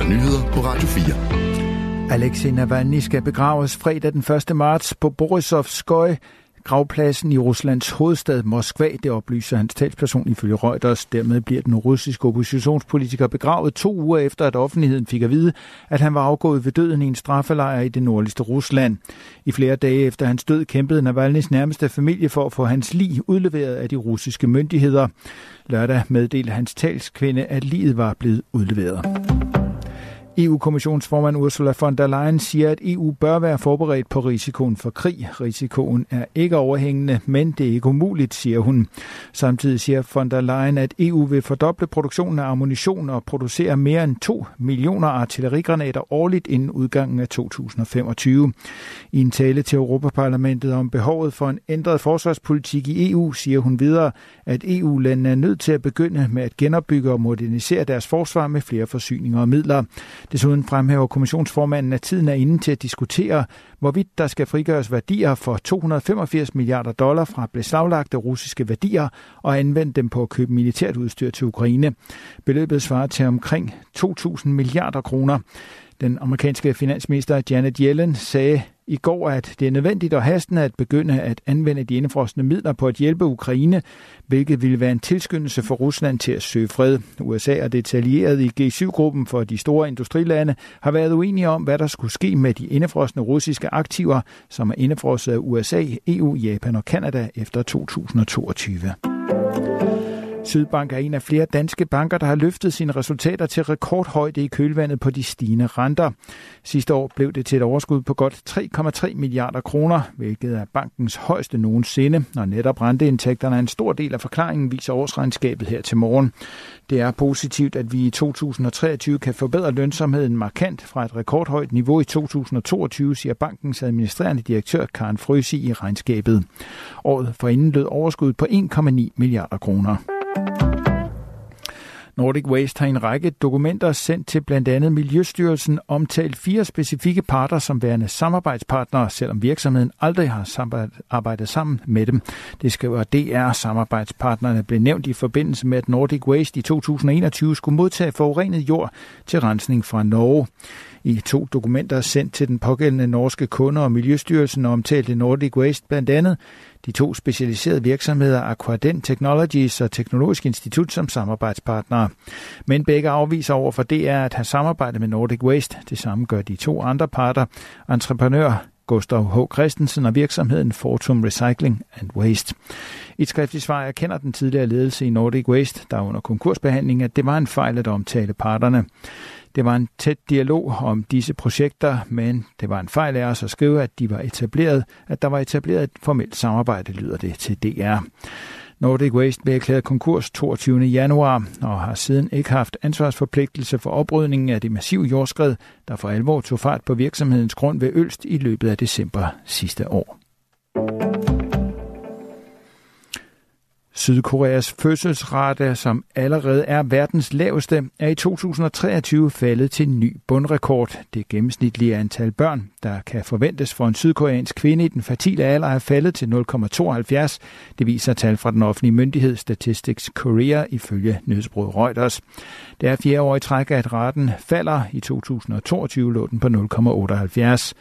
der nyheder på Radio 4. Alexei Navalny skal begraves fredag den 1. marts på Borisovskoy, gravpladsen i Ruslands hovedstad Moskva. Det oplyser hans talsperson ifølge Reuters. Dermed bliver den russiske oppositionspolitiker begravet to uger efter, at offentligheden fik at vide, at han var afgået ved døden i en straffelejr i det nordligste Rusland. I flere dage efter hans død kæmpede Navalny's nærmeste familie for at få hans lig udleveret af de russiske myndigheder. Lørdag meddelte hans talskvinde, at liget var blevet udleveret. EU-kommissionsformand Ursula von der Leyen siger, at EU bør være forberedt på risikoen for krig. Risikoen er ikke overhængende, men det er ikke umuligt, siger hun. Samtidig siger von der Leyen, at EU vil fordoble produktionen af ammunition og producere mere end 2 millioner artillerigranater årligt inden udgangen af 2025. I en tale til Europaparlamentet om behovet for en ændret forsvarspolitik i EU, siger hun videre, at EU-landene er nødt til at begynde med at genopbygge og modernisere deres forsvar med flere forsyninger og midler. Desuden fremhæver kommissionsformanden, at tiden er inde til at diskutere, hvorvidt der skal frigøres værdier for 285 milliarder dollar fra beslaglagte russiske værdier og anvende dem på at købe militært udstyr til Ukraine. Beløbet svarer til omkring 2.000 milliarder kroner. Den amerikanske finansminister Janet Yellen sagde i går, at det er nødvendigt og hastende at begynde at anvende de indfrosne midler på at hjælpe Ukraine, hvilket ville være en tilskyndelse for Rusland til at søge fred. USA og detaljeret i G7-gruppen for de store industrilande har været uenige om, hvad der skulle ske med de indefrosne russiske aktiver, som er indefrosset af USA, EU, Japan og Kanada efter 2022. Sydbank er en af flere danske banker, der har løftet sine resultater til rekordhøjde i kølvandet på de stigende renter. Sidste år blev det til et overskud på godt 3,3 milliarder kroner, hvilket er bankens højeste nogensinde, og netop renteindtægterne er en stor del af forklaringen, viser årsregnskabet her til morgen. Det er positivt, at vi i 2023 kan forbedre lønsomheden markant fra et rekordhøjt niveau i 2022, siger bankens administrerende direktør Karen Frøsi i regnskabet. Året forinden lød overskud på 1,9 milliarder kroner. Nordic Waste har en række dokumenter sendt til blandt andet Miljøstyrelsen omtalt fire specifikke parter som værende samarbejdspartnere, selvom virksomheden aldrig har arbejdet sammen med dem. Det skriver DR. Samarbejdspartnerne blev nævnt i forbindelse med, at Nordic Waste i 2021 skulle modtage forurenet jord til rensning fra Norge. I to dokumenter sendt til den pågældende norske kunde og Miljøstyrelsen og omtalte Nordic Waste blandt andet de to specialiserede virksomheder Aquadent Technologies og Teknologisk Institut som samarbejdspartnere. Men begge afviser over for DR at have samarbejdet med Nordic Waste. Det samme gør de to andre parter. Entreprenør Gustav H. Christensen og virksomheden Fortum Recycling and Waste. I et skriftligt svar erkender den tidligere ledelse i Nordic Waste, der er under konkursbehandling, at det var en fejl at omtale parterne. Det var en tæt dialog om disse projekter, men det var en fejl af os at skrive, at de var etableret, at der var etableret et formelt samarbejde, lyder det til DR. Nordic Waste blev erklæret konkurs 22. januar og har siden ikke haft ansvarsforpligtelse for oprydningen af det massive jordskred, der for alvor tog fart på virksomhedens grund ved Ølst i løbet af december sidste år. Sydkoreas fødselsrate, som allerede er verdens laveste, er i 2023 faldet til en ny bundrekord. Det gennemsnitlige antal børn, der kan forventes for en sydkoreansk kvinde i den fertile alder, er faldet til 0,72. Det viser tal fra den offentlige myndighed Statistics Korea ifølge nyhedsbruget Reuters. Det er fjerde år i træk, at raten falder. I 2022 lå den på 0,78.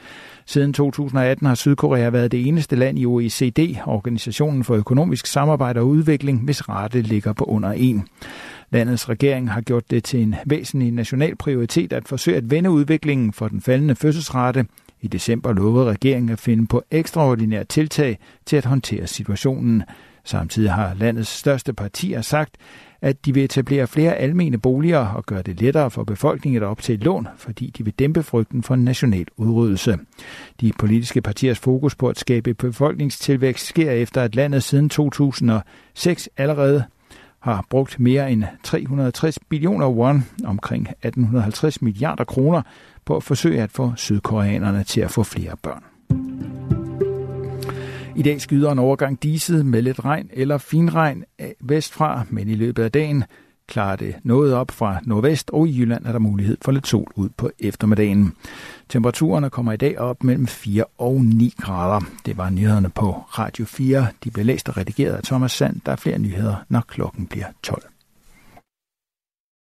Siden 2018 har Sydkorea været det eneste land i OECD, Organisationen for Økonomisk Samarbejde og Udvikling, hvis rette ligger på under 1. Landets regering har gjort det til en væsentlig national prioritet at forsøge at vende udviklingen for den faldende fødselsrate. I december lovede regeringen at finde på ekstraordinære tiltag til at håndtere situationen. Samtidig har landets største partier sagt, at de vil etablere flere almene boliger og gøre det lettere for befolkningen at optage lån, fordi de vil dæmpe frygten for en national udryddelse. De politiske partiers fokus på at skabe befolkningstilvækst sker efter, at landet siden 2006 allerede har brugt mere end 360 billioner won, omkring 1850 milliarder kroner, på at forsøge at få sydkoreanerne til at få flere børn. I dag skyder en overgang diset med lidt regn eller finregn vestfra, men i løbet af dagen klarer det noget op fra nordvest, og i Jylland er der mulighed for lidt sol ud på eftermiddagen. Temperaturerne kommer i dag op mellem 4 og 9 grader. Det var nyhederne på Radio 4. De blev læst og redigeret af Thomas Sand. Der er flere nyheder, når klokken bliver 12.